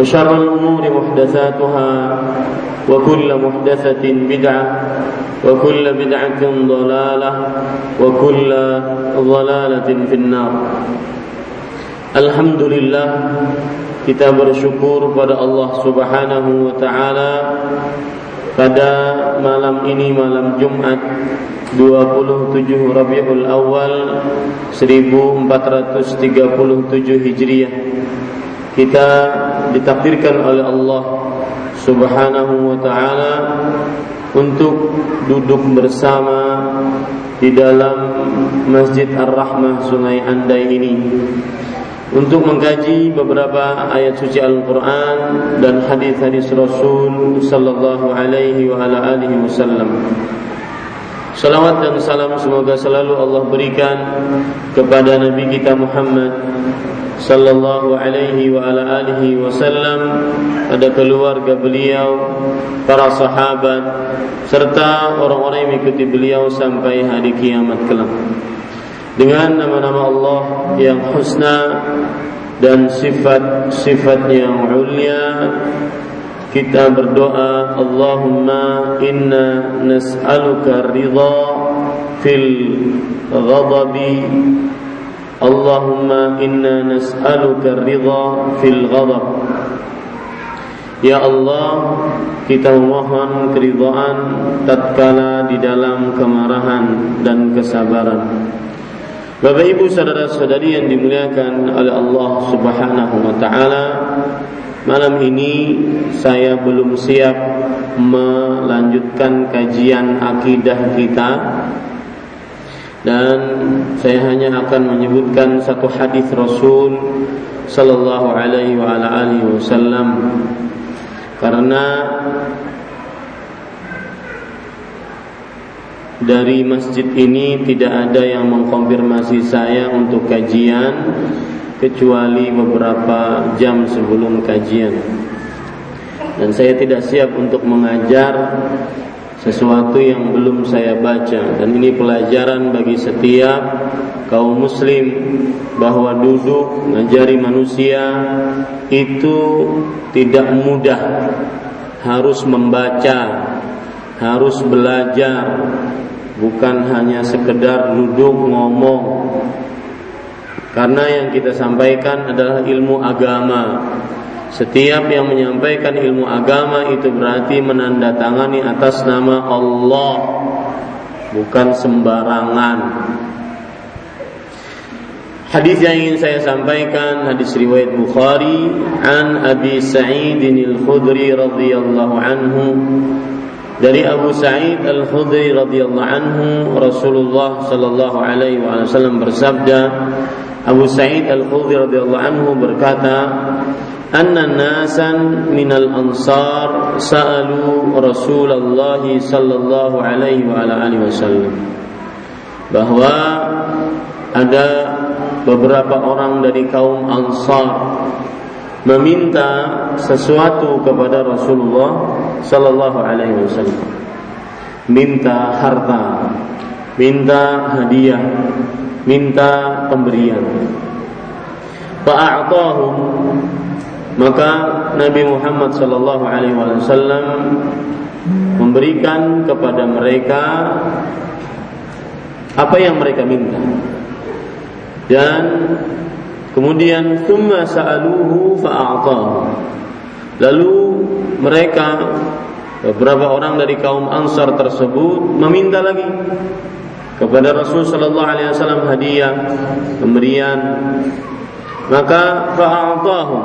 وشر الأمور محدثاتها وكل محدثة بدعة وكل بدعة ضلالة وكل ضلالة في النار Alhamdulillah kita bersyukur pada Allah Subhanahu wa taala pada malam ini malam Jumat 27 Rabiul Awal 1437 Hijriah kita ditakdirkan oleh Allah Subhanahu wa taala untuk duduk bersama di dalam Masjid Ar-Rahmah Sungai Andai ini untuk mengkaji beberapa ayat suci Al-Qur'an dan hadis-hadis Rasul sallallahu alaihi wa ala alihi wasallam. Salawat dan salam semoga selalu Allah berikan kepada Nabi kita Muhammad sallallahu alaihi wa ala alihi wasallam pada keluarga beliau, para sahabat serta orang-orang yang mengikuti beliau sampai hari kiamat kelak. Dengan nama-nama Allah yang husna dan sifat-sifat yang ulia kita berdoa Allahumma inna nas'aluka ridha fil ghadabi Allahumma inna nas'aluka ridha fil ghadab Ya Allah, kita mohon keridhaan tatkala di dalam kemarahan dan kesabaran. Bapak Ibu saudara-saudari yang dimuliakan oleh Allah Subhanahu wa taala, Malam ini saya belum siap melanjutkan kajian akidah kita dan saya hanya akan menyebutkan satu hadis Rasul sallallahu alaihi wa wasallam karena dari masjid ini tidak ada yang mengkonfirmasi saya untuk kajian kecuali beberapa jam sebelum kajian. Dan saya tidak siap untuk mengajar sesuatu yang belum saya baca. Dan ini pelajaran bagi setiap kaum muslim bahwa duduk mengajari manusia itu tidak mudah. Harus membaca harus belajar. Bukan hanya sekedar duduk ngomong. Karena yang kita sampaikan adalah ilmu agama. Setiap yang menyampaikan ilmu agama itu berarti menandatangani atas nama Allah, bukan sembarangan. Hadis yang ingin saya sampaikan hadis riwayat Bukhari an Abi Sa'id al-Khudri radhiyallahu anhu dari Abu Sa'id Al-Khudri radhiyallahu anhu Rasulullah sallallahu alaihi wasallam bersabda Abu Sa'id Al-Khudri radhiyallahu anhu berkata anna nasan minal ansar sa'alu Rasulullah sallallahu alaihi wa alihi wasallam bahwa ada beberapa orang dari kaum Ansar meminta sesuatu kepada Rasulullah sallallahu alaihi wasallam. Minta harta, minta hadiah, minta pemberian. Fa'atahum maka Nabi Muhammad sallallahu alaihi wasallam memberikan kepada mereka apa yang mereka minta. Dan Kemudian thumma sa'aluhu. Lalu mereka beberapa orang dari kaum Ansar tersebut meminta lagi kepada Rasul sallallahu alaihi wasallam hadiah, pemberian. Maka fa'atahu.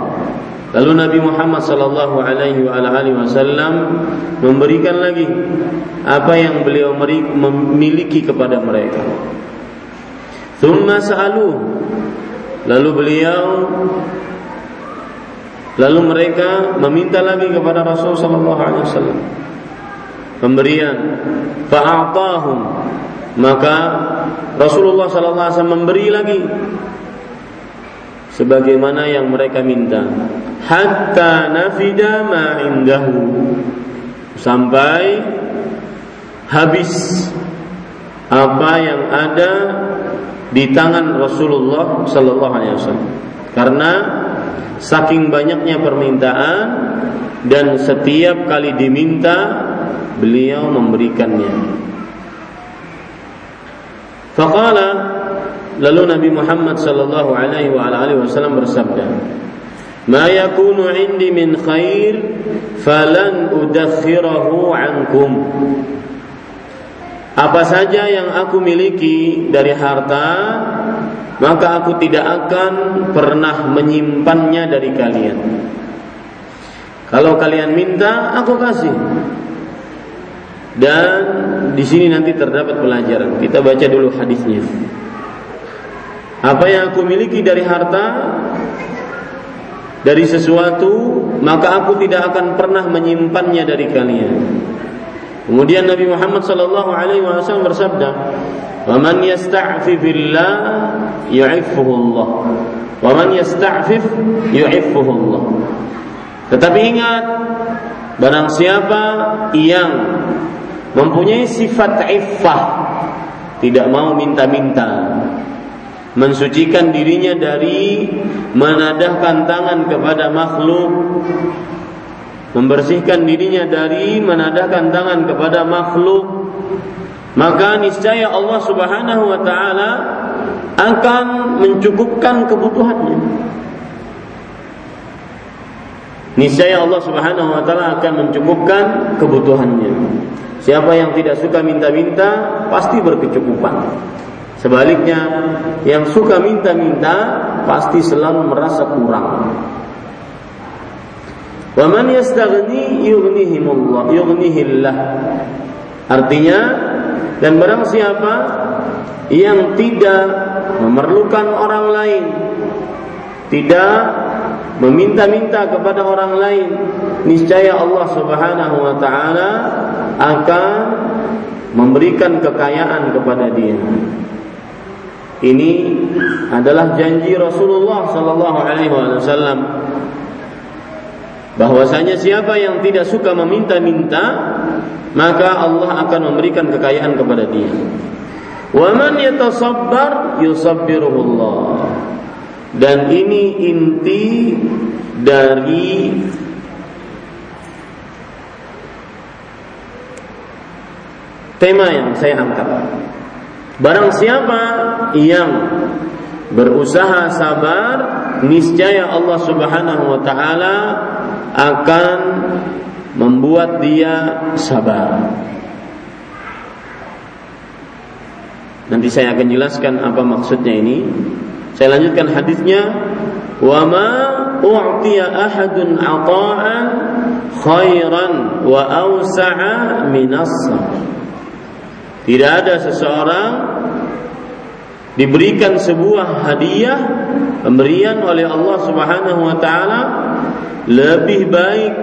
Lalu Nabi Muhammad sallallahu alaihi wasallam memberikan lagi apa yang beliau memiliki kepada mereka. Thumma sa'aluhu Lalu beliau Lalu mereka meminta lagi kepada Rasul sallallahu alaihi wasallam pemberian. Fa'atahum. Maka Rasulullah sallallahu alaihi wasallam memberi lagi sebagaimana yang mereka minta. Hatta nafida ma indahu. Sampai habis apa yang ada di tangan Rasulullah Sallallahu Alaihi Wasallam. Karena saking banyaknya permintaan dan setiap kali diminta beliau memberikannya. Faqala lalu Nabi Muhammad sallallahu alaihi wa alihi wasallam bersabda, "Ma yakunu 'indi min khair falan udakhirahu 'ankum." Apa saja yang aku miliki dari harta, maka aku tidak akan pernah menyimpannya dari kalian. Kalau kalian minta, aku kasih. Dan di sini nanti terdapat pelajaran. Kita baca dulu hadisnya. Apa yang aku miliki dari harta, dari sesuatu, maka aku tidak akan pernah menyimpannya dari kalian. Kemudian Nabi Muhammad sallallahu alaihi wasallam bersabda, "Wa man yasta'fifillah yu'iffuhu Allah. Wa yasta'fif yu'iffuhu Allah." Tetapi ingat, barang siapa yang mempunyai sifat iffah, tidak mau minta-minta, mensucikan dirinya dari menadahkan tangan kepada makhluk membersihkan dirinya dari menadahkan tangan kepada makhluk maka niscaya Allah Subhanahu wa taala akan mencukupkan kebutuhannya. Niscaya Allah Subhanahu wa taala akan mencukupkan kebutuhannya. Siapa yang tidak suka minta-minta pasti berkecukupan sebaliknya yang suka minta-minta pasti selalu merasa kurang Wa man yastaghni yughnihimullah, yughnihillah. Artinya dan barang siapa yang tidak memerlukan orang lain, tidak meminta-minta kepada orang lain, niscaya Allah Subhanahu wa taala akan memberikan kekayaan kepada dia. Ini adalah janji Rasulullah sallallahu alaihi wasallam bahwasanya siapa yang tidak suka meminta-minta maka Allah akan memberikan kekayaan kepada dia. Wa man yatasabbar yusabbiruhullah. Dan ini inti dari tema yang saya angkat. Barang siapa yang berusaha sabar, niscaya Allah Subhanahu wa taala akan membuat dia sabar. Nanti saya akan jelaskan apa maksudnya ini. Saya lanjutkan hadisnya. Wa ma u'tiya ahadun ata'an khairan wa awsa'a minas Tidak ada seseorang diberikan sebuah hadiah pemberian oleh Allah Subhanahu wa taala lebih baik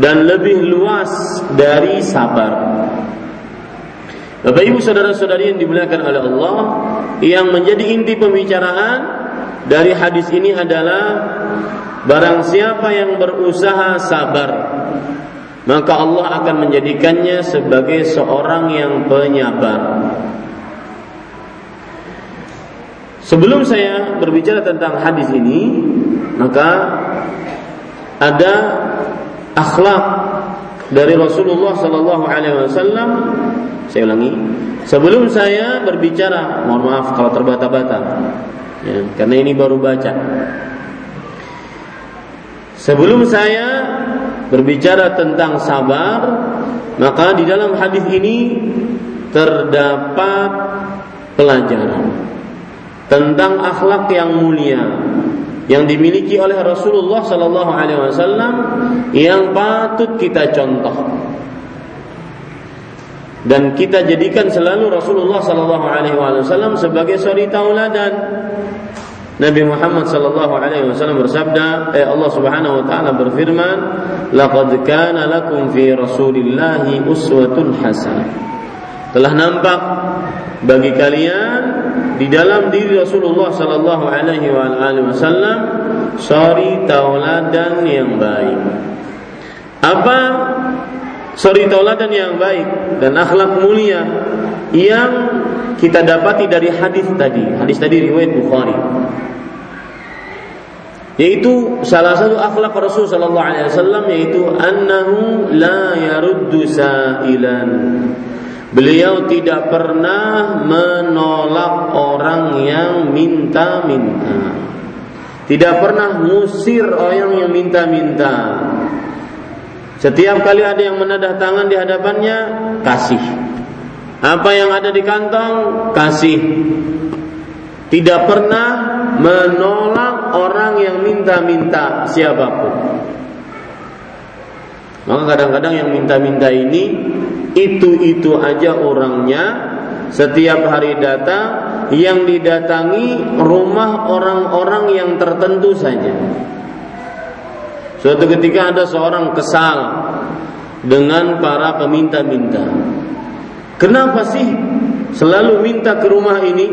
dan lebih luas dari sabar. Bapak Ibu saudara-saudari yang dimuliakan oleh Allah, yang menjadi inti pembicaraan dari hadis ini adalah barang siapa yang berusaha sabar, maka Allah akan menjadikannya sebagai seorang yang penyabar. Sebelum saya berbicara tentang hadis ini, maka ada akhlak dari Rasulullah Sallallahu Alaihi Wasallam. Saya ulangi, sebelum saya berbicara, mohon maaf kalau terbata-bata, ya, karena ini baru baca. Sebelum saya berbicara tentang sabar, maka di dalam hadis ini terdapat pelajaran tentang akhlak yang mulia yang dimiliki oleh Rasulullah Sallallahu Alaihi Wasallam yang patut kita contoh dan kita jadikan selalu Rasulullah Sallallahu Alaihi Wasallam sebagai suri tauladan. Nabi Muhammad sallallahu alaihi wasallam bersabda, eh Allah Subhanahu wa taala berfirman, "Laqad kana lakum fi Rasulillahi uswatun hasanah." Telah nampak bagi kalian di dalam diri Rasulullah sallallahu alaihi wasallam suri tauladan yang baik. Apa suri tauladan yang baik dan akhlak mulia yang kita dapati dari hadis tadi. Hadis tadi riwayat Bukhari. Yaitu salah satu akhlak Rasul sallallahu alaihi wasallam yaitu annahu la yaruddu sa'ilan Beliau tidak pernah menolak orang yang minta-minta. Tidak pernah musir orang yang minta-minta. Setiap kali ada yang menadah tangan di hadapannya, kasih. Apa yang ada di kantong, kasih. Tidak pernah menolak orang yang minta-minta siapa pun. Maka kadang-kadang yang minta-minta ini itu-itu aja orangnya setiap hari datang yang didatangi rumah orang-orang yang tertentu saja. Suatu ketika ada seorang kesal dengan para peminta-minta. Kenapa sih selalu minta ke rumah ini?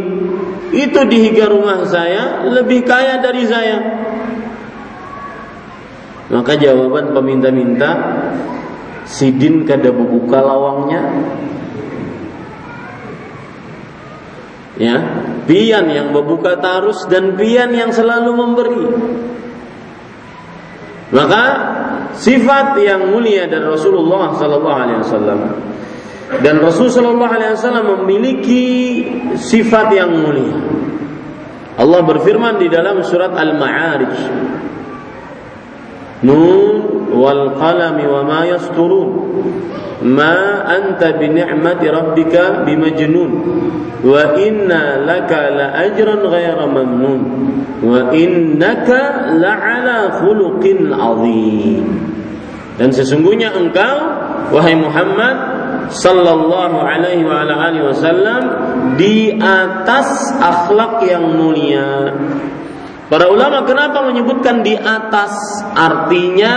Itu dihiga rumah saya lebih kaya dari saya. Maka jawaban peminta-minta Sidin kada buka lawangnya ya pian yang membuka tarus dan pian yang selalu memberi maka sifat yang mulia dari Rasulullah sallallahu alaihi wasallam dan Rasul Shallallahu Alaihi Wasallam memiliki sifat yang mulia. Allah berfirman di dalam surat Al-Ma'arij, Nun wal qalami wa ma yasturun. Ma anta bi ni'mati rabbika bimajnun wa inna laka la ajran ghayra mamnun. Wa innaka la'ala khuluqin azim. Dan sesungguhnya engkau wahai Muhammad sallallahu alaihi wa alihi wasallam di atas akhlak yang mulia Para ulama kenapa menyebutkan di atas? Artinya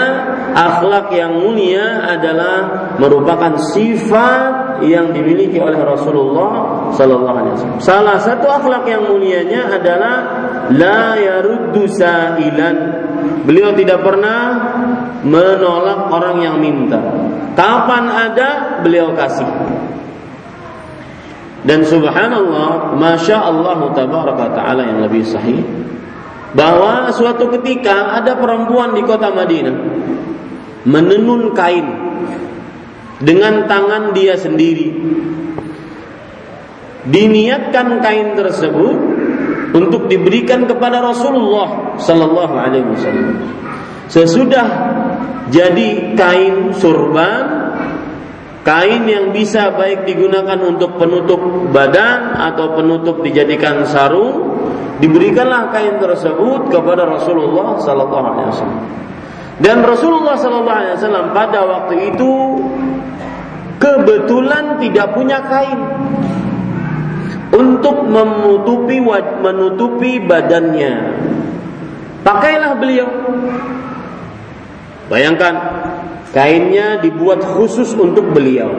akhlak yang mulia adalah merupakan sifat yang dimiliki oleh Rasulullah sallallahu alaihi wasallam. Salah satu akhlak yang mulianya adalah la yaruddu sa'ilan. Beliau tidak pernah menolak orang yang minta. Kapan ada beliau kasih. Dan subhanallah, masya Allah tabaraka taala yang lebih sahih bahwa suatu ketika ada perempuan di kota Madinah menenun kain dengan tangan dia sendiri. Diniatkan kain tersebut untuk diberikan kepada Rasulullah sallallahu alaihi wasallam. Sesudah jadi kain surban, kain yang bisa baik digunakan untuk penutup badan atau penutup dijadikan sarung, diberikanlah kain tersebut kepada Rasulullah sallallahu alaihi wasallam. Dan Rasulullah sallallahu alaihi wasallam pada waktu itu kebetulan tidak punya kain untuk menutupi menutupi badannya. Pakailah beliau. Bayangkan kainnya dibuat khusus untuk beliau.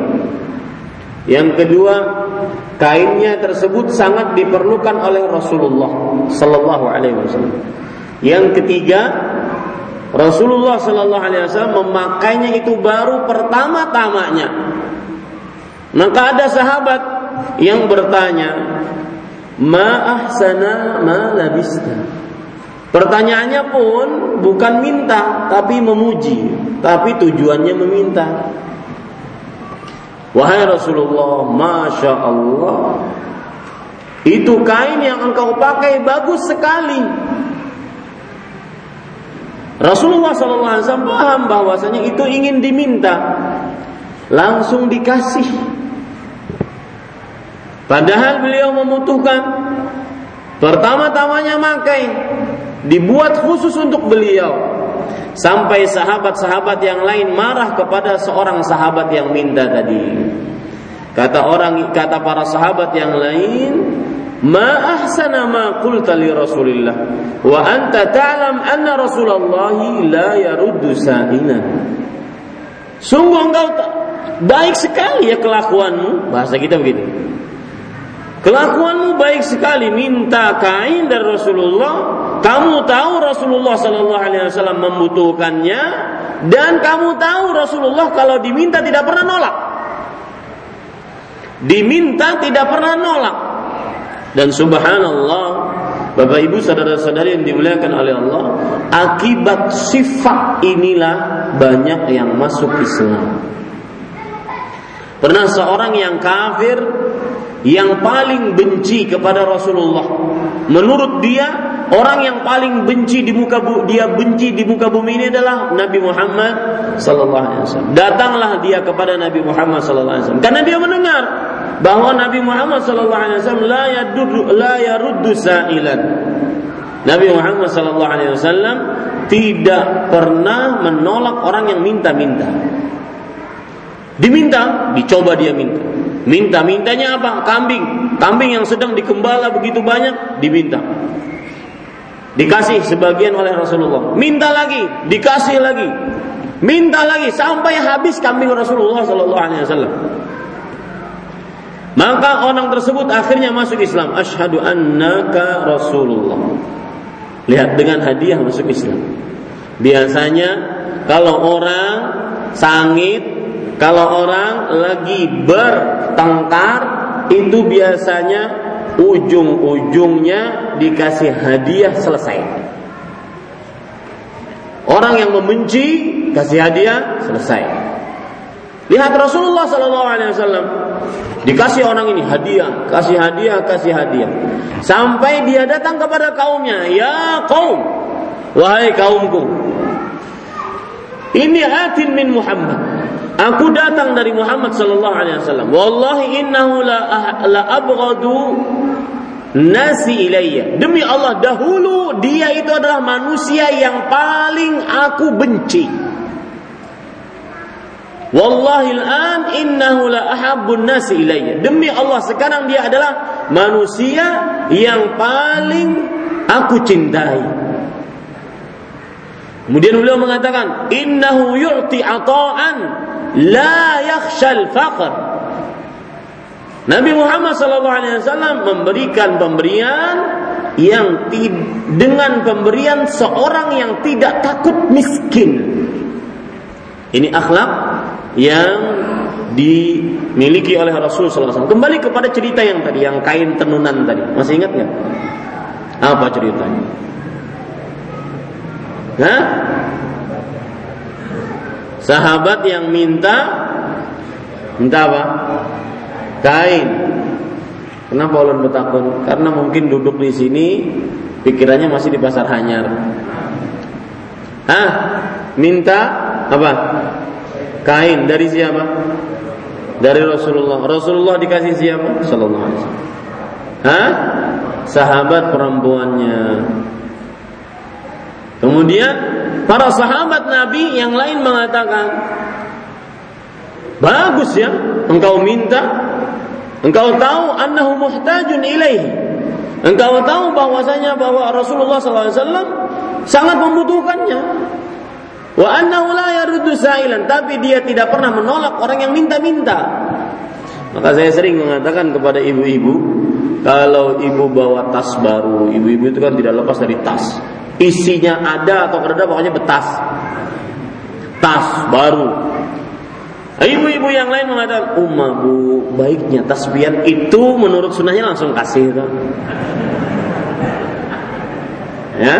Yang kedua, kainnya tersebut sangat diperlukan oleh Rasulullah sallallahu alaihi wasallam. Yang ketiga, Rasulullah sallallahu alaihi wasallam memakainya itu baru pertama-tamanya. Maka ada sahabat yang bertanya, "Ma ahsana ma labista?" Pertanyaannya pun bukan minta, tapi memuji, tapi tujuannya meminta. Wahai Rasulullah, masya Allah, itu kain yang engkau pakai bagus sekali. Rasulullah SAW paham bahwasanya itu ingin diminta, langsung dikasih. Padahal beliau membutuhkan pertama-tamanya makai dibuat khusus untuk beliau. Sampai sahabat-sahabat yang lain marah kepada seorang sahabat yang minta tadi. Kata orang kata para sahabat yang lain ma ahsana ma qulta li rasulillah. Wa anta ta'lam anna rasulullah la yaruddu sa'ina. Sungguh engkau baik sekali ya kelakuanmu. Bahasa kita begitu Kelakuanmu baik sekali minta kain dari Rasulullah. Kamu tahu Rasulullah Sallallahu Alaihi Wasallam membutuhkannya dan kamu tahu Rasulullah kalau diminta tidak pernah nolak. Diminta tidak pernah nolak. Dan subhanallah, Bapak Ibu saudara-saudari yang dimuliakan oleh Allah, akibat sifat inilah banyak yang masuk Islam. Pernah seorang yang kafir yang paling benci kepada Rasulullah. Menurut dia, orang yang paling benci di muka bu, dia benci di muka bumi ini adalah Nabi Muhammad sallallahu alaihi wasallam. Datanglah dia kepada Nabi Muhammad sallallahu alaihi wasallam karena dia mendengar bahwa Nabi Muhammad sallallahu alaihi wasallam la yaduddu la yaruddu sa'ilan. Nabi Muhammad sallallahu alaihi wasallam tidak pernah menolak orang yang minta-minta. Diminta, dicoba dia minta. Minta mintanya apa? Kambing. Kambing yang sedang dikembala begitu banyak diminta. Dikasih sebagian oleh Rasulullah. Minta lagi, dikasih lagi. Minta lagi sampai habis kambing Rasulullah sallallahu alaihi wasallam. Maka orang tersebut akhirnya masuk Islam. Ashhadu annaka Rasulullah. Lihat dengan hadiah masuk Islam. Biasanya kalau orang sangit kalau orang lagi bertengkar itu biasanya ujung-ujungnya dikasih hadiah selesai. Orang yang membenci kasih hadiah selesai. Lihat Rasulullah Sallallahu Alaihi Wasallam dikasih orang ini hadiah, kasih hadiah, kasih hadiah, sampai dia datang kepada kaumnya, ya kaum, wahai kaumku, ini atin min Muhammad. Aku datang dari Muhammad sallallahu alaihi wasallam. Wallahi innahu la ah, la abghadu nasi ilayya. Demi Allah dahulu dia itu adalah manusia yang paling aku benci. Wallahi al-an innahu la ahabbun nasi ilayya. Demi Allah sekarang dia adalah manusia yang paling aku cintai. Kemudian beliau mengatakan, "Innahu yu'ti ata'an la yakhshal faqr." Nabi Muhammad SAW memberikan pemberian yang dengan pemberian seorang yang tidak takut miskin. Ini akhlak yang dimiliki oleh Rasul SAW. Kembali kepada cerita yang tadi, yang kain tenunan tadi. Masih ingat nggak? Apa ceritanya? Hah? Sahabat yang minta minta apa? Kain. Kenapa ulun bertakun? Karena mungkin duduk di sini pikirannya masih di pasar Hanyar. Hah? Minta apa? Kain dari siapa? Dari Rasulullah. Rasulullah dikasih siapa? Sallallahu alaihi. Hah? Sahabat perempuannya. Kemudian para sahabat Nabi yang lain mengatakan, bagus ya, engkau minta, engkau tahu annahu muhtajun ilaihi. Engkau tahu bahwasanya bahwa Rasulullah SAW sangat membutuhkannya. Wa annahu la yaruddu sa'ilan, tapi dia tidak pernah menolak orang yang minta-minta. Maka saya sering mengatakan kepada ibu-ibu, kalau ibu bawa tas baru, ibu-ibu itu kan tidak lepas dari tas isinya ada atau ada pokoknya betas. Tas baru. Ibu-ibu yang lain mengatakan umma bu baiknya tasbihan itu menurut sunnahnya langsung kasih itu. Ya?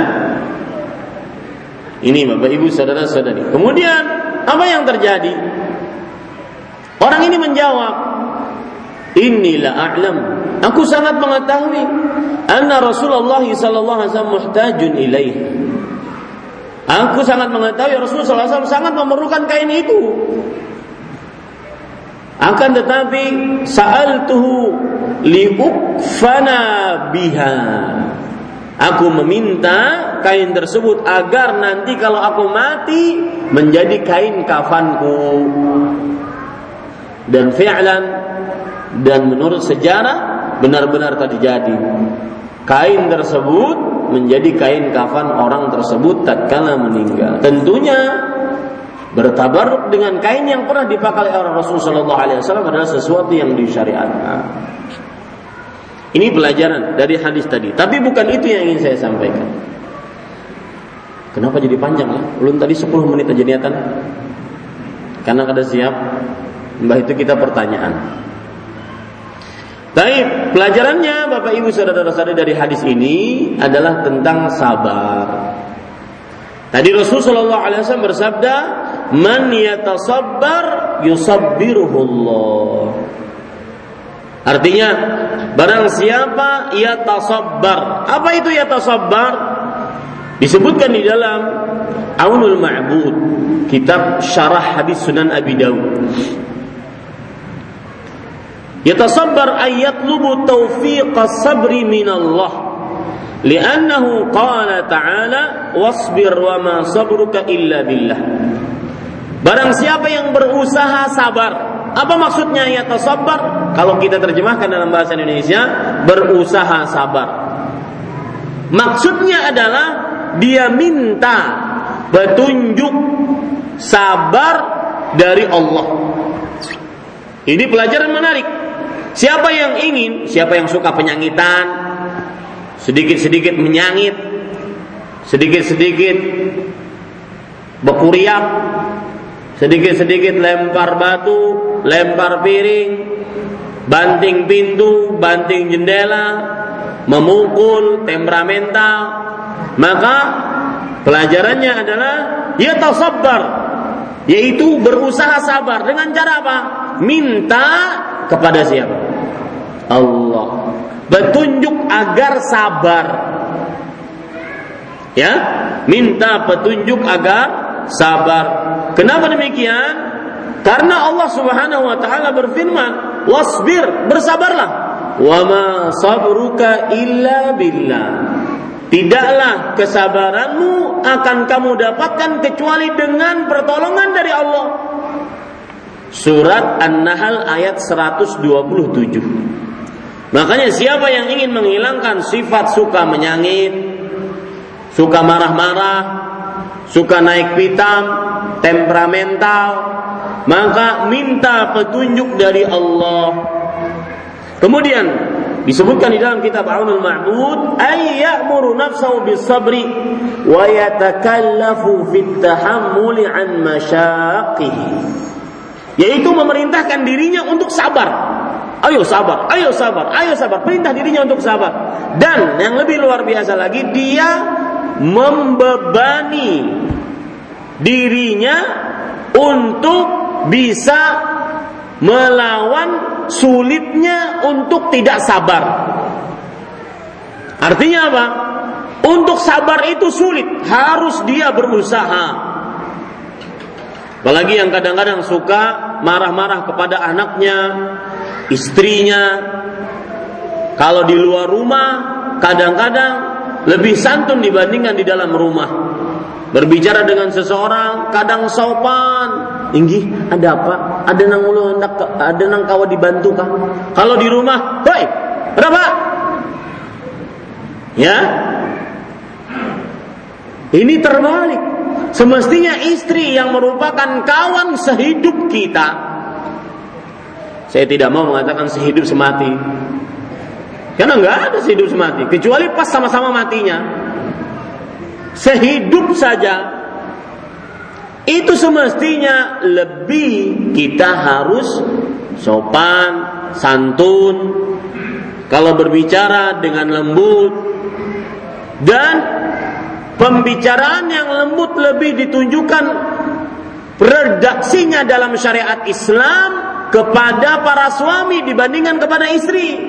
Ini bapak ibu saudara saudari kemudian apa yang terjadi? Orang ini menjawab inilah a'lam aku sangat mengetahui anna Rasulullah sallallahu alaihi wasallam muhtajun ilaih. Aku sangat mengetahui Rasulullah SAW sangat memerlukan kain itu. Akan tetapi saal tuhu liukfana biha. Aku meminta kain tersebut agar nanti kalau aku mati menjadi kain kafanku. Dan fi'lan dan menurut sejarah benar-benar terjadi kain tersebut menjadi kain kafan orang tersebut tatkala meninggal. Tentunya bertabaruk dengan kain yang pernah dipakai oleh Rasulullah Shallallahu Alaihi Wasallam adalah sesuatu yang disyariatkan. Ini pelajaran dari hadis tadi. Tapi bukan itu yang ingin saya sampaikan. Kenapa jadi panjang ya? Belum tadi 10 menit aja niatan. Karena kada siap. Mbah itu kita pertanyaan. Tapi pelajarannya Bapak Ibu saudara-saudari dari hadis ini adalah tentang sabar. Tadi Rasulullah SAW bersabda, "Man yatasabbar yusabbiruhullah." Artinya, barang siapa yatasabbar. Apa itu yatasabbar? Disebutkan di dalam Aunul Ma'bud, kitab syarah hadis Sunan Abi Dawud. Yatasabbar ayat lubu taufiq sabri Allah. Liannahu qala ta'ala wasbir wa ma sabruka illa billah. Barang siapa yang berusaha sabar. Apa maksudnya yatasabbar? Kalau kita terjemahkan dalam bahasa Indonesia, berusaha sabar. Maksudnya adalah dia minta petunjuk sabar dari Allah. Ini pelajaran menarik. Siapa yang ingin, siapa yang suka penyangitan, sedikit-sedikit menyangit, sedikit-sedikit bekuriak, sedikit-sedikit lempar batu, lempar piring, banting pintu, banting jendela, memukul, temperamental, maka pelajarannya adalah ya sabar, yaitu berusaha sabar dengan cara apa? Minta kepada siapa? Allah. Petunjuk agar sabar. Ya, minta petunjuk agar sabar. Kenapa demikian? Karena Allah Subhanahu wa taala berfirman, "Wasbir, bersabarlah. Wa ma sabruka illa billah." Tidaklah kesabaranmu akan kamu dapatkan kecuali dengan pertolongan dari Allah. Surat An-Nahl ayat 127. Makanya siapa yang ingin menghilangkan sifat suka menyangit, suka marah-marah, suka naik pitam, temperamental, maka minta petunjuk dari Allah. Kemudian disebutkan di dalam kitab Aunul Ma'bud ay ya'muru nafsahu bis sabri wa yatakallafu fit tahammuli an masyaqihi yaitu memerintahkan dirinya untuk sabar. Ayo sabar, ayo sabar, ayo sabar. Perintah dirinya untuk sabar. Dan yang lebih luar biasa lagi, dia membebani dirinya untuk bisa melawan sulitnya untuk tidak sabar. Artinya apa? Untuk sabar itu sulit, harus dia berusaha. Apalagi yang kadang-kadang suka marah-marah kepada anaknya, istrinya. Kalau di luar rumah, kadang-kadang lebih santun dibandingkan di dalam rumah. berbicara dengan seseorang kadang sopan. Inggi ada apa? Ada nang ulu hendak ada nang kawa dibantu kah? Kalau di rumah hoi berapa ya? Ini terbalik semestinya istri yang merupakan kawan sehidup kita. Saya tidak mau mengatakan sehidup semati. Karena nggak ada sehidup semati kecuali pas sama-sama matinya. Sehidup saja. Itu semestinya lebih kita harus sopan, santun, kalau berbicara dengan lembut. Dan pembicaraan yang lembut lebih ditunjukkan redaksinya dalam syariat Islam kepada para suami dibandingkan kepada istri.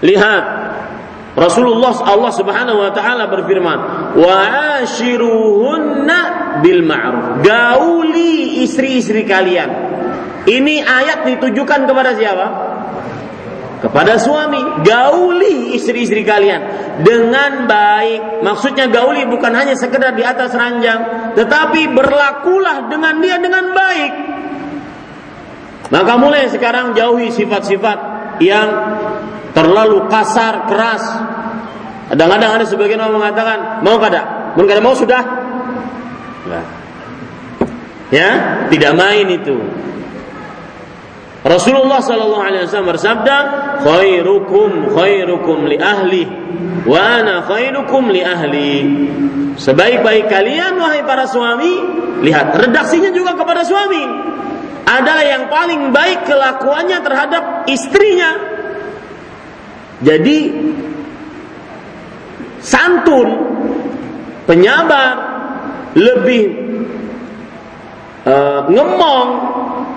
Lihat Rasulullah Allah Subhanahu wa taala berfirman, "Wa ashiruhunna bil ma'ruf." Gauli istri-istri kalian. Ini ayat ditujukan kepada siapa? Kepada suami. Gauli istri-istri kalian dengan baik. Maksudnya gauli bukan hanya sekedar di atas ranjang, tetapi berlakulah dengan dia dengan baik. Maka mulai sekarang jauhi sifat-sifat yang terlalu kasar, keras. Kadang-kadang ada sebagian orang mengatakan, mau kada? Mau kada mau sudah? Nah. Ya, tidak main itu. Rasulullah sallallahu alaihi wasallam bersabda, "Khairukum khairukum li ahli wa ana khairukum li ahli." Sebaik-baik kalian wahai para suami, lihat redaksinya juga kepada suami. Adalah yang paling baik kelakuannya terhadap istrinya jadi santun, penyabar, lebih uh, ngemong,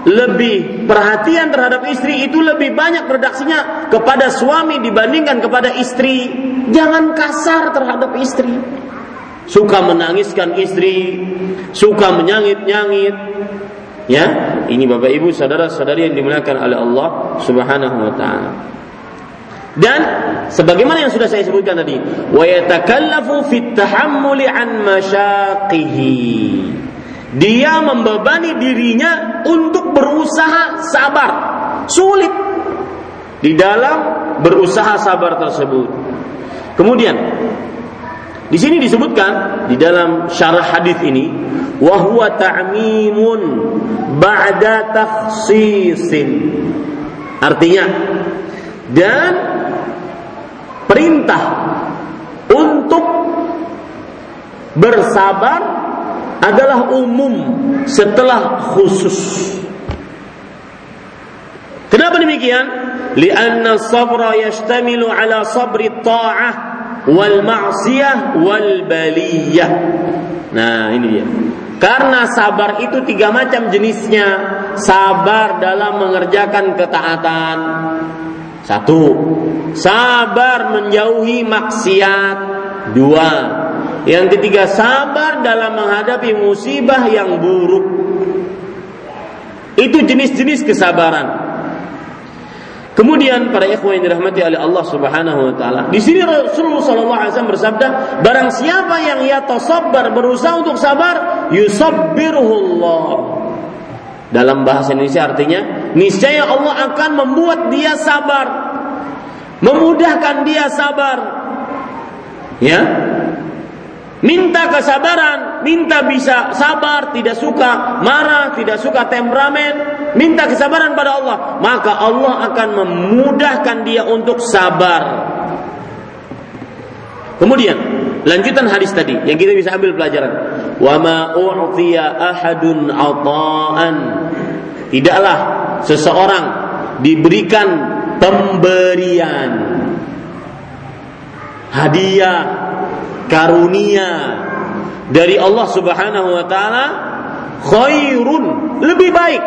lebih perhatian terhadap istri itu lebih banyak redaksinya kepada suami dibandingkan kepada istri. Jangan kasar terhadap istri. Suka menangiskan istri, suka menyangit-nyangit. Ya, ini Bapak Ibu, saudara-saudari yang dimuliakan oleh Allah Subhanahu wa taala. Dan sebagaimana yang sudah saya sebutkan tadi, wa yatakallafu fit tahammuli an masyaqihi. Dia membebani dirinya untuk berusaha sabar. Sulit di dalam berusaha sabar tersebut. Kemudian di sini disebutkan di dalam syarah hadis ini wa huwa ta'mimun ba'da takhsisin. Artinya dan perintah untuk bersabar adalah umum setelah khusus. Kenapa demikian? Lianna sabra yashtamilu ala sabri ta'ah wal ma'siyah wal baliyah. Nah, ini dia. Karena sabar itu tiga macam jenisnya. Sabar dalam mengerjakan ketaatan, satu, sabar menjauhi maksiat. Dua, yang ketiga sabar dalam menghadapi musibah yang buruk. Itu jenis-jenis kesabaran. Kemudian para ikhwan yang dirahmati oleh Allah Subhanahu wa taala. Di sini Rasulullah sallallahu bersabda, barang siapa yang yatasabbar berusaha untuk sabar, yusabbirullah. Dalam bahasa Indonesia artinya niscaya Allah akan membuat dia sabar, memudahkan dia sabar. Ya, minta kesabaran, minta bisa sabar, tidak suka marah, tidak suka temperamen, minta kesabaran pada Allah, maka Allah akan memudahkan dia untuk sabar. Kemudian lanjutan hadis tadi yang kita bisa ambil pelajaran. Wa ma u'tiya ahadun ata'an. Tidaklah seseorang diberikan pemberian hadiah karunia dari Allah Subhanahu wa taala khairun lebih baik.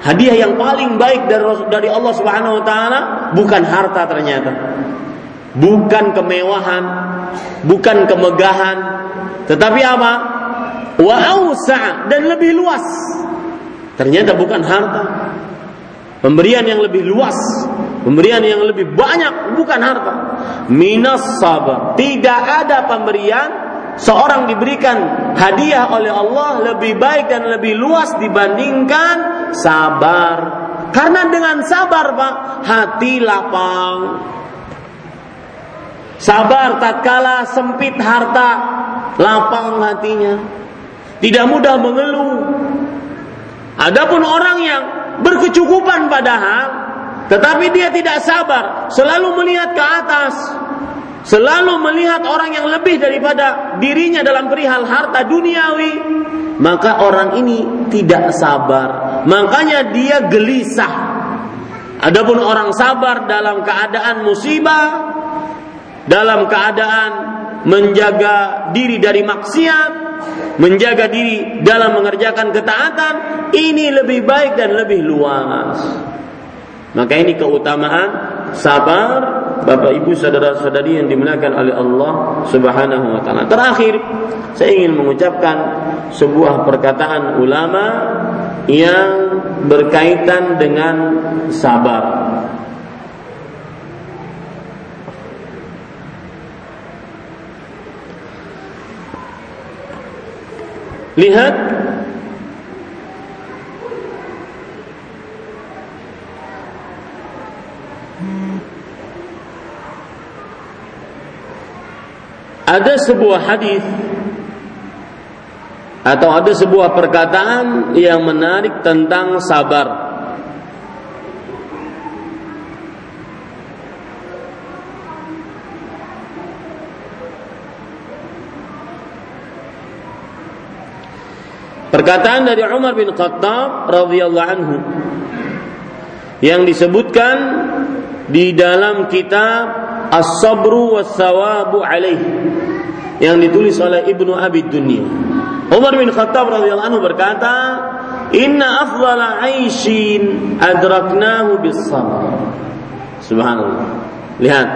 Hadiah yang paling baik dari dari Allah Subhanahu wa taala bukan harta ternyata bukan kemewahan bukan kemegahan tetapi apa? Wa dan lebih luas. Ternyata bukan harta. Pemberian yang lebih luas, pemberian yang lebih banyak bukan harta. Minas sabar. Tidak ada pemberian seorang diberikan hadiah oleh Allah lebih baik dan lebih luas dibandingkan sabar. Karena dengan sabar, Pak, hati lapang. Sabar tatkala sempit harta, lapang hatinya. Tidak mudah mengeluh. Adapun orang yang berkecukupan padahal tetapi dia tidak sabar, selalu melihat ke atas, selalu melihat orang yang lebih daripada dirinya dalam perihal harta duniawi, maka orang ini tidak sabar. Makanya dia gelisah. Adapun orang sabar dalam keadaan musibah, dalam keadaan menjaga diri dari maksiat, menjaga diri dalam mengerjakan ketaatan, ini lebih baik dan lebih luas. Maka ini keutamaan sabar Bapak Ibu saudara-saudari yang dimuliakan oleh Allah Subhanahu wa taala. Terakhir, saya ingin mengucapkan sebuah perkataan ulama yang berkaitan dengan sabar. Lihat ada sebuah hadis atau ada sebuah perkataan yang menarik tentang sabar. Perkataan dari Umar bin Khattab radhiyallahu anhu yang disebutkan di dalam kitab As-sabru was-sawabu alaih yang ditulis oleh Ibnu Abi Dunya. Umar bin Khattab radhiyallahu anhu berkata, "Inna afdhala 'aishin adraknahu bis-sabr." Subhanallah. Lihat,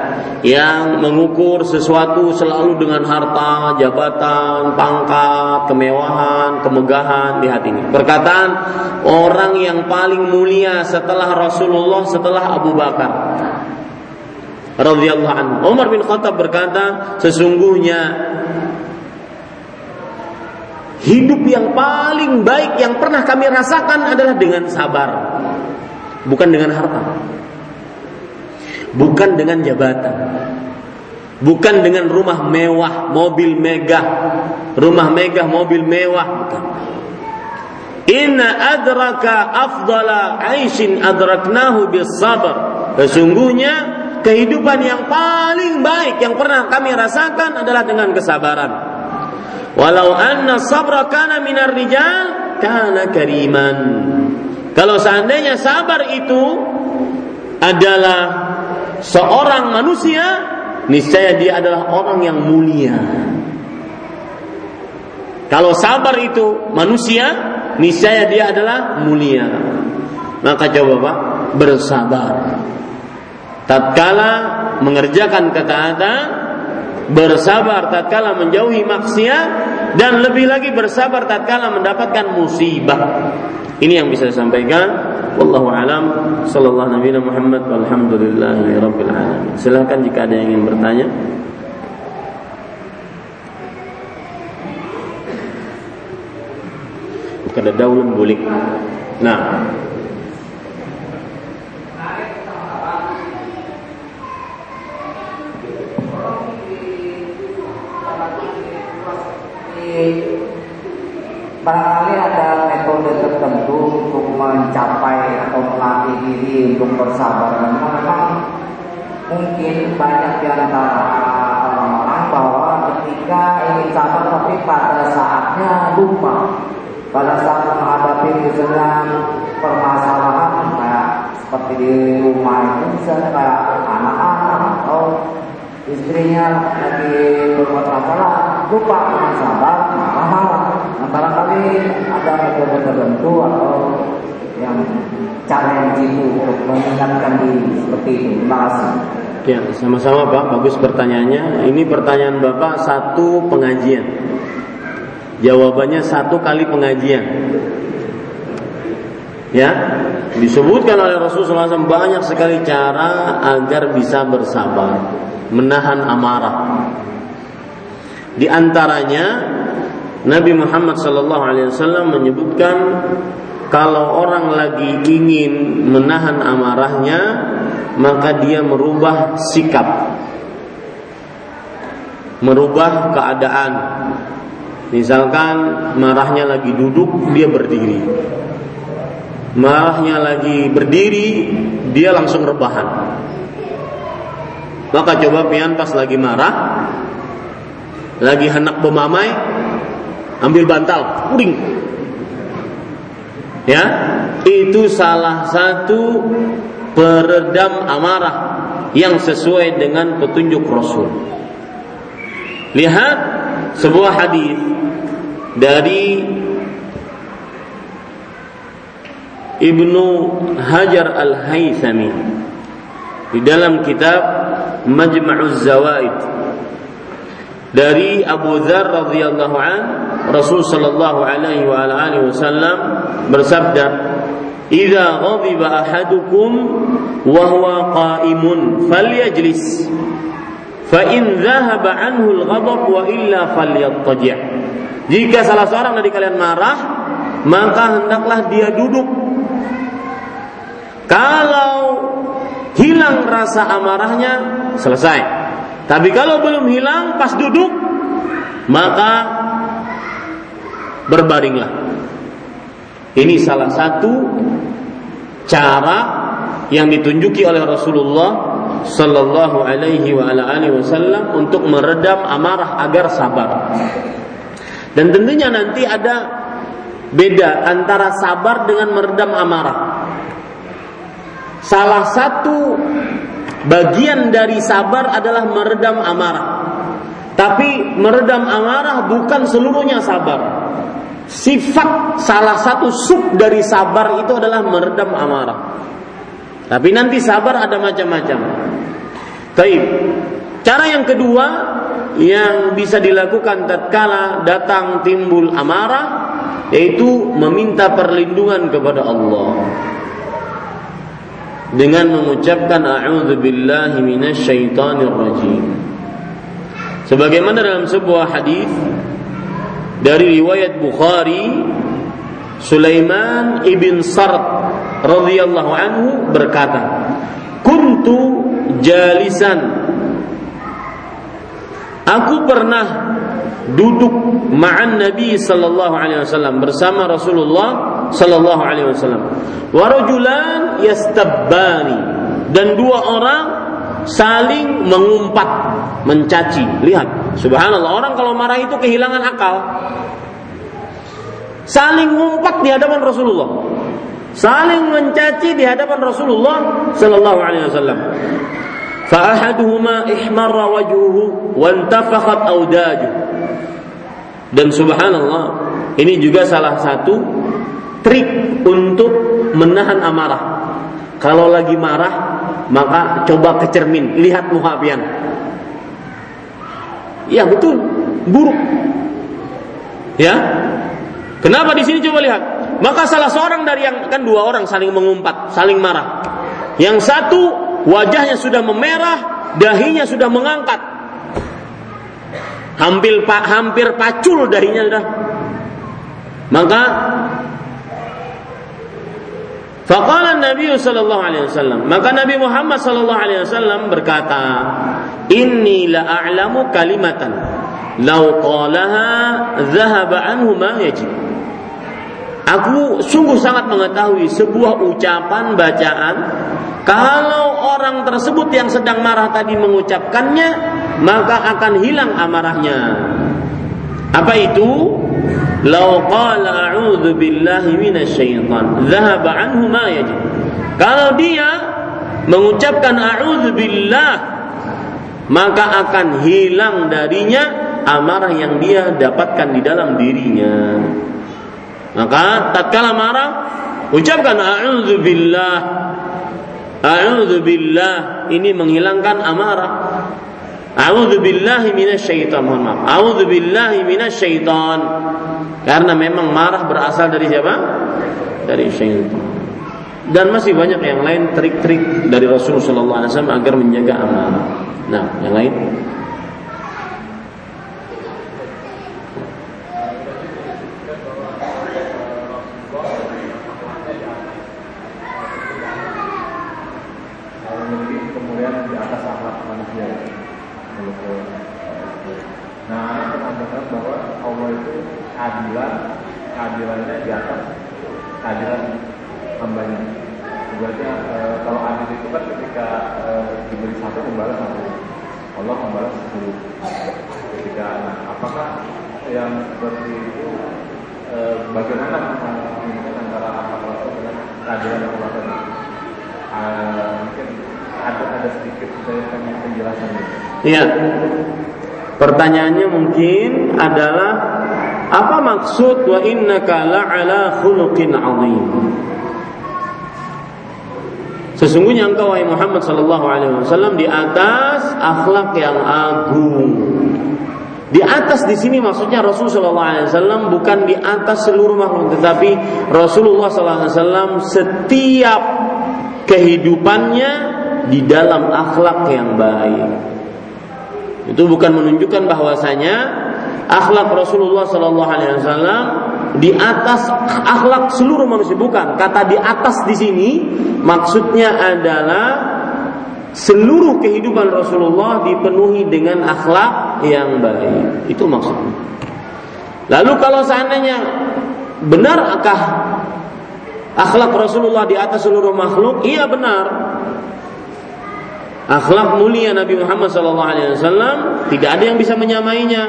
yang mengukur sesuatu selalu dengan harta, jabatan, pangkat, kemewahan, kemegahan, lihat ini. Perkataan orang yang paling mulia setelah Rasulullah, setelah Abu Bakar radhiyallahu anhu. Umar bin Khattab berkata, sesungguhnya hidup yang paling baik yang pernah kami rasakan adalah dengan sabar, bukan dengan harta. Bukan dengan jabatan. Bukan dengan rumah mewah, mobil megah, rumah megah, mobil mewah, bukan. Inna adraka afdala aishin adraknahu bis sabar. Sesungguhnya kehidupan yang paling baik yang pernah kami rasakan adalah dengan kesabaran. Walau anna sabra kana minar rijal kana kariman. Kalau seandainya sabar itu adalah seorang manusia, niscaya dia adalah orang yang mulia. Kalau sabar itu manusia, niscaya dia adalah mulia. Maka coba Pak, bersabar tatkala mengerjakan ketaatan bersabar tatkala menjauhi maksiat dan lebih lagi bersabar tatkala mendapatkan musibah. Ini yang bisa saya sampaikan. Wallahu alam. Sallallahu nabi Muhammad walhamdulillahi rabbil alamin. Silakan jika ada yang ingin bertanya. Kada daulun bulik nah barangkali ada metode tertentu untuk mencapai atau melatih diri untuk bersabar. Memang mungkin banyak di antara orang-orang bahwa ketika ingin sabar tapi pada saatnya lupa. Pada saat menghadapi misalnya permasalahan kayak seperti di rumah itu misalnya kayak anak-anak atau istrinya lagi berbuat masalah lupa dengan sabar marah Nah, barangkali ada metode tertentu atau yang cara yang jitu untuk mengingatkan diri seperti itu. Terima kasih. Ya, sama-sama Pak. Bagus pertanyaannya. Ini pertanyaan Bapak satu pengajian. Jawabannya satu kali pengajian. Ya, disebutkan oleh Rasulullah SAW banyak sekali cara agar bisa bersabar, menahan amarah. Di antaranya Nabi Muhammad SAW menyebutkan kalau orang lagi ingin menahan amarahnya maka dia merubah sikap merubah keadaan. Misalkan marahnya lagi duduk dia berdiri. Marahnya lagi berdiri dia langsung rebahan. Maka coba pian pas lagi marah lagi hendak pemamai ambil bantal puring. Ya? Itu salah satu peredam amarah yang sesuai dengan petunjuk Rasul. Lihat sebuah hadis dari Ibnu Hajar Al-Haythami di dalam kitab Majma'uz Zawaid dari Abu Dzar radhiyallahu an Rasul sallallahu alaihi wa alihi wasallam bersabda Idza ghadiba ahadukum wa huwa qa'imun falyajlis. Fa in dhahaba anhu al-ghadab wa illa falyattaji' Jika salah seorang dari kalian marah maka hendaklah dia duduk. Kalau hilang rasa amarahnya selesai Tapi kalau belum hilang pas duduk maka berbaringlah ini salah satu cara yang ditunjuki oleh Rasulullah Sallallahu Alaihi Wasallam untuk meredam amarah agar sabar. Dan tentunya nanti ada beda antara sabar dengan meredam amarah. Salah satu bagian dari sabar adalah meredam amarah. Tapi meredam amarah bukan seluruhnya sabar sifat salah satu sub dari sabar itu adalah meredam amarah. Tapi nanti sabar ada macam-macam. Baik. Cara yang kedua yang bisa dilakukan tatkala datang timbul amarah yaitu meminta perlindungan kepada Allah dengan mengucapkan a'udzubillahi minasyaitonir rajim. Sebagaimana dalam sebuah hadis dari riwayat Bukhari Sulaiman ibn Sard radhiyallahu anhu berkata, "Kuntu jalisan Aku pernah duduk ma'an Nabi sallallahu alaihi wasallam bersama Rasulullah sallallahu alaihi wasallam. Wa rajulan yastabbani dan dua orang saling mengumpat, mencaci. Lihat, subhanallah, orang kalau marah itu kehilangan akal. Saling ngumpat di hadapan Rasulullah. Saling mencaci di hadapan Rasulullah sallallahu alaihi wasallam. Ihmarra wajhuhu wa intafakhat awdajuh. Dan subhanallah, ini juga salah satu trik untuk menahan amarah. Kalau lagi marah, maka coba ke cermin, lihat muka. Ya betul, buruk. Ya. Kenapa di sini coba lihat? Maka salah seorang dari yang kan dua orang saling mengumpat, saling marah. Yang satu wajahnya sudah memerah, dahinya sudah mengangkat. Hampir hampir pacul dahinya sudah. Maka Faqala Nabi sallallahu alaihi wasallam, maka Nabi Muhammad sallallahu alaihi wasallam berkata, "Inni la a'lamu kalimatan law qalaha dhahaba anhu ma yajib." Aku sungguh sangat mengetahui sebuah ucapan bacaan kalau orang tersebut yang sedang marah tadi mengucapkannya maka akan hilang amarahnya. Apa itu? Anhu ma yajib. Kalau dia mengucapkan a'udzu billah, maka akan hilang darinya amarah yang dia dapatkan di dalam dirinya. Maka tatkala marah, ucapkan a'udzu billah. A'udzu billah ini menghilangkan amarah. A'udzu billahi minasyaitan. Mohon maaf. A'udzu billahi minasyaitan. Karena memang marah berasal dari siapa? Dari syaitan. Dan masih banyak yang lain trik-trik dari Rasulullah SAW agar menjaga amarah. Nah, yang lain. manusia nah kita mengatakan bahwa Allah itu keadilan keadilannya di atas keadilan hambanya Sebenarnya e, kalau adil itu kan ketika e, diberi satu membalas satu Allah membalas sepuluh ketika nah, apakah yang seperti itu e, bagaimana antara apa dengan keadilan Allah tadi uh, mungkin ada ada sedikit saya pengen penjelasan Iya. Pertanyaannya mungkin adalah apa maksud wa innaka la'ala khuluqin 'azim? Sesungguhnya engkau wahai Muhammad sallallahu alaihi wasallam di atas akhlak yang agung. Di atas di sini maksudnya Rasul sallallahu alaihi wasallam bukan di atas seluruh makhluk tetapi Rasulullah sallallahu alaihi wasallam setiap kehidupannya di dalam akhlak yang baik. Itu bukan menunjukkan bahwasanya akhlak Rasulullah Sallallahu Alaihi Wasallam di atas akhlak seluruh manusia bukan. Kata di atas di sini maksudnya adalah seluruh kehidupan Rasulullah dipenuhi dengan akhlak yang baik. Itu maksudnya. Lalu kalau seandainya benarkah akhlak Rasulullah di atas seluruh makhluk? Iya benar. Akhlak mulia Nabi Muhammad SAW tidak ada yang bisa menyamainya.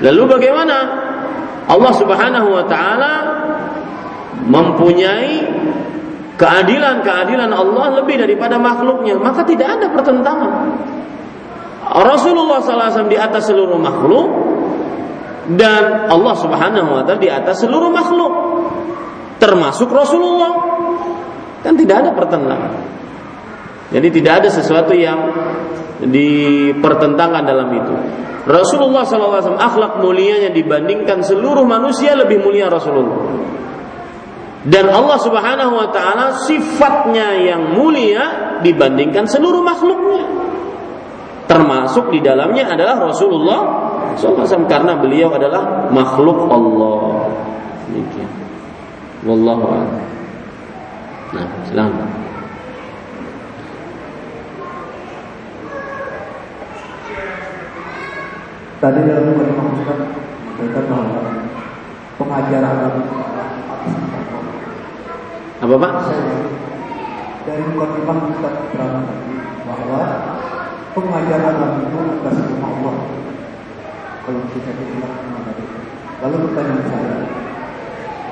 Lalu bagaimana? Allah Subhanahu wa taala mempunyai keadilan-keadilan Allah lebih daripada makhluknya, maka tidak ada pertentangan. Rasulullah SAW di atas seluruh makhluk dan Allah Subhanahu wa taala di atas seluruh makhluk termasuk Rasulullah. Kan tidak ada pertentangan. Jadi tidak ada sesuatu yang dipertentangkan dalam itu. Rasulullah SAW akhlak mulianya dibandingkan seluruh manusia lebih mulia Rasulullah. Dan Allah Subhanahu wa taala sifatnya yang mulia dibandingkan seluruh makhluknya. Termasuk di dalamnya adalah Rasulullah SAW karena beliau adalah makhluk Allah. Demikian. Wallahu a'lam. Nah, silakan. Tadi dalam kalimat Ustaz mereka bahwa pengajar agama apa pak? Dari kalimat Ustaz berapa bahwa pengajar agama itu atas nama Allah. Kalau kita bilang Lalu pertanyaan saya,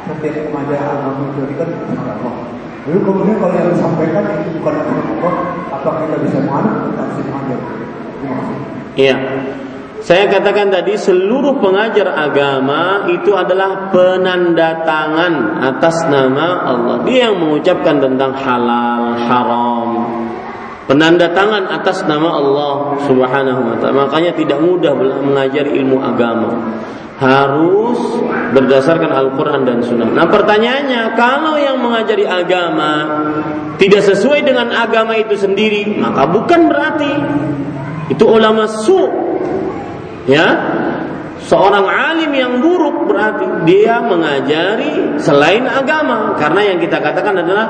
setiap pengajar agama itu kan nama Allah. Lalu kemudian kalau yang disampaikan itu bukan nama Allah, apa kita bisa menganut tentang si pengajar? Iya. Saya katakan tadi seluruh pengajar agama itu adalah penanda tangan atas nama Allah. Dia yang mengucapkan tentang halal, haram. Penanda tangan atas nama Allah Subhanahu wa taala. Makanya tidak mudah mengajar ilmu agama. Harus berdasarkan Al-Qur'an dan Sunnah. Nah, pertanyaannya, kalau yang mengajari agama tidak sesuai dengan agama itu sendiri, maka bukan berarti itu ulama su ya? Seorang alim yang buruk berarti dia mengajari selain agama. Karena yang kita katakan adalah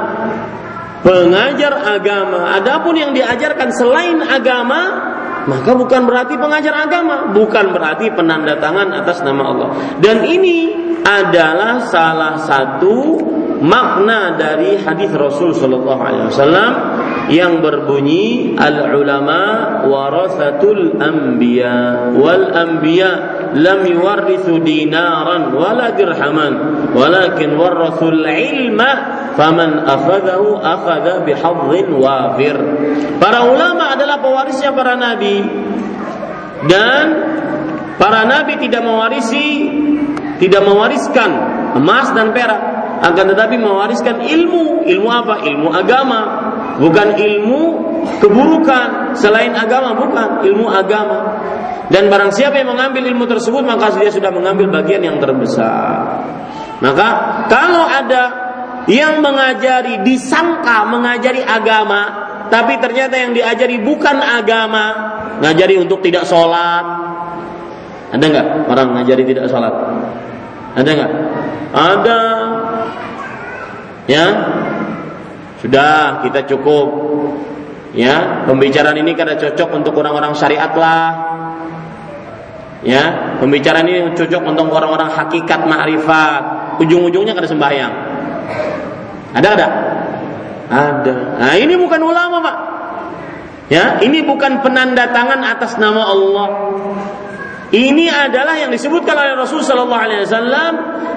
pengajar agama. Adapun yang diajarkan selain agama maka bukan berarti pengajar agama bukan berarti penanda tangan atas nama Allah. Dan ini adalah salah satu makna dari hadis Rasul Shallallahu Alaihi Wasallam yang berbunyi al ulama warasatul anbiya wal anbiya lam yuwarrithu dinaran wala dirhaman walakin warathul ilma faman akhadahu akhadha bihadzin wafir. Para ulama adalah pewarisnya para nabi. Dan para nabi tidak mewarisi tidak mewariskan emas dan perak akan tetapi mewariskan ilmu. Ilmu apa? Ilmu agama bukan ilmu keburukan selain agama bukan. Ilmu agama. Dan barang siapa yang mengambil ilmu tersebut maka dia sudah mengambil bagian yang terbesar. Maka kalau ada yang mengajari disangka mengajari agama tapi ternyata yang diajari bukan agama ngajari untuk tidak sholat. Ada nggak orang ngajari tidak sholat? Ada nggak? Ada. Ya sudah kita cukup Ya, pembicaraan ini karena cocok untuk orang-orang syariat lah. Ya, pembicaraan ini cocok untuk orang-orang hakikat ma'rifat. Ujung-ujungnya kada sembahyang. Ada ada? Ada. Nah, ini bukan ulama, Pak. Ya, ini bukan penanda tangan atas nama Allah. Ini adalah yang disebutkan oleh Rasul sallallahu alaihi wasallam,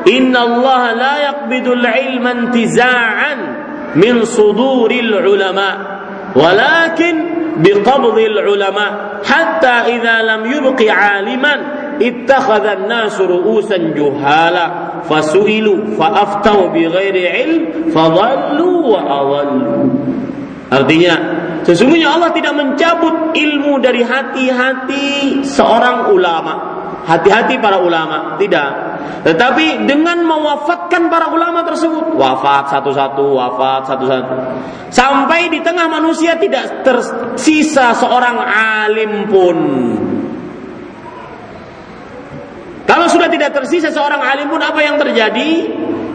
"Inna Allah la yaqbidul ilma intiza'an من صدور العلماء ولكن بقبض العلماء حتى إذا لم يبق عالما اتخذ الناس رؤوسا ru'usan فسئلوا fasu'ilu بغير علم فضلوا وأضلوا artinya sesungguhnya Allah tidak mencabut ilmu dari hati-hati seorang ulama Hati-hati para ulama, tidak. Tetapi dengan mewafatkan para ulama tersebut, wafat satu-satu, wafat satu-satu. Sampai di tengah manusia tidak tersisa seorang alim pun. Kalau sudah tidak tersisa seorang alim pun apa yang terjadi?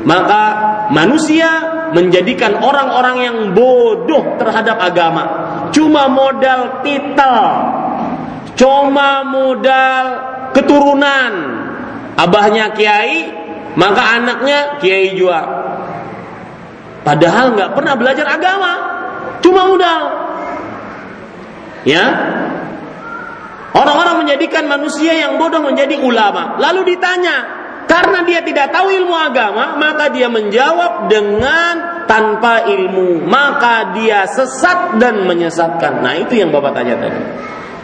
Maka manusia menjadikan orang-orang yang bodoh terhadap agama. Cuma modal titel, cuma modal keturunan, abahnya kiai, maka anaknya kiai juga. Padahal nggak pernah belajar agama, cuma modal. Ya, Orang-orang menjadikan manusia yang bodoh menjadi ulama. Lalu ditanya, karena dia tidak tahu ilmu agama, maka dia menjawab dengan tanpa ilmu. Maka dia sesat dan menyesatkan. Nah, itu yang Bapak tanya tadi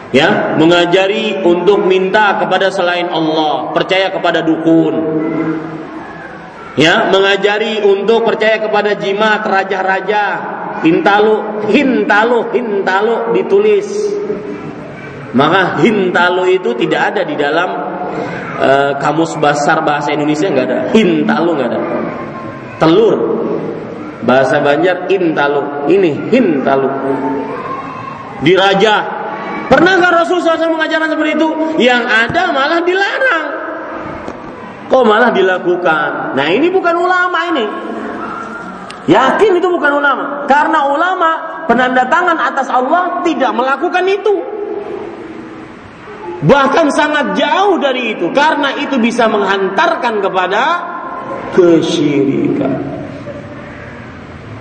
ya mengajari untuk minta kepada selain Allah percaya kepada dukun. Ya mengajari untuk percaya kepada jimat raja-raja. Hintalu hintalu hintalu ditulis. Maka hintalu itu tidak ada di dalam uh, kamus besar bahasa Indonesia nggak ada. Hintalu nggak ada. Telur. Bahasa Banjar intalu ini hintalu. Diraja Pernahkah Rasul SAW mengajarkan seperti itu? Yang ada malah dilarang. Kok malah dilakukan? Nah ini bukan ulama ini. Yakin itu bukan ulama. Karena ulama penanda tangan atas Allah tidak melakukan itu. Bahkan sangat jauh dari itu. Karena itu bisa menghantarkan kepada kesyirikan.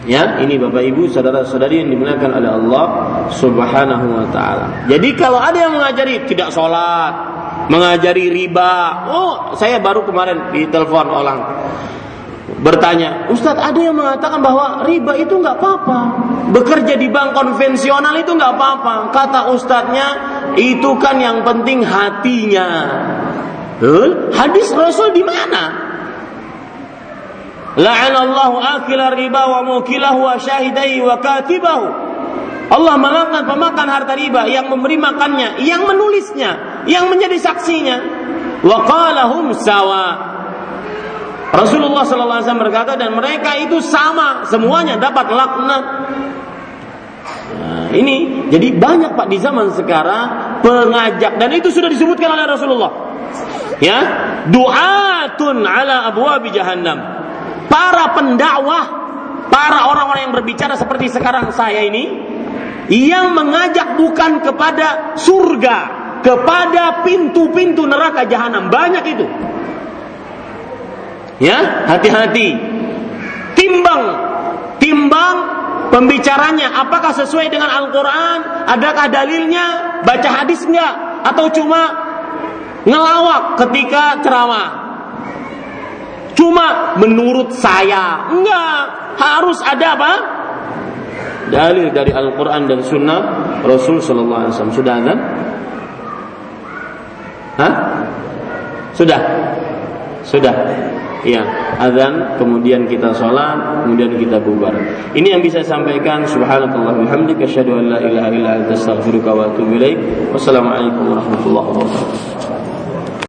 Ya, ini Bapak Ibu, saudara-saudari yang dimuliakan oleh Allah Subhanahu wa taala. Jadi kalau ada yang mengajari tidak sholat, mengajari riba, oh saya baru kemarin di telepon orang bertanya, Ustadz ada yang mengatakan bahwa riba itu nggak apa-apa, bekerja di bank konvensional itu nggak apa-apa. Kata ustadznya itu kan yang penting hatinya. Hadis Rasul di mana? La'anallahu akila riba wa mukilahu wa syahidai wa katibahu. Allah melaknat pemakan harta riba yang memberi makannya, yang menulisnya, yang menjadi saksinya. Wa qalahum sawa. Rasulullah sallallahu alaihi wasallam berkata dan mereka itu sama, semuanya dapat laknat. Nah, ini jadi banyak Pak di zaman sekarang pengajak dan itu sudah disebutkan oleh Rasulullah. Ya, du'atun ala abwabi jahannam para pendakwah, para orang-orang yang berbicara seperti sekarang saya ini, yang mengajak bukan kepada surga, kepada pintu-pintu neraka jahanam. Banyak itu. Ya, hati-hati. Timbang, timbang pembicaranya apakah sesuai dengan Al-Qur'an? Adakah dalilnya? Baca hadis enggak? Atau cuma ngelawak ketika ceramah? Cuma menurut saya, enggak. Harus ada apa? Dalil dari Al-Quran dan Sunnah Rasul Sallallahu Alaihi Wasallam. Sudah kan? Hah? Sudah? Sudah. Iya, azan, kemudian kita sholat, kemudian kita bubar. Ini yang bisa sampaikan. Subhanakallah bihamdika asyhadu an la ilaha illa anta astaghfiruka wa atubu ilaik. Wassalamualaikum warahmatullahi wabarakatuh.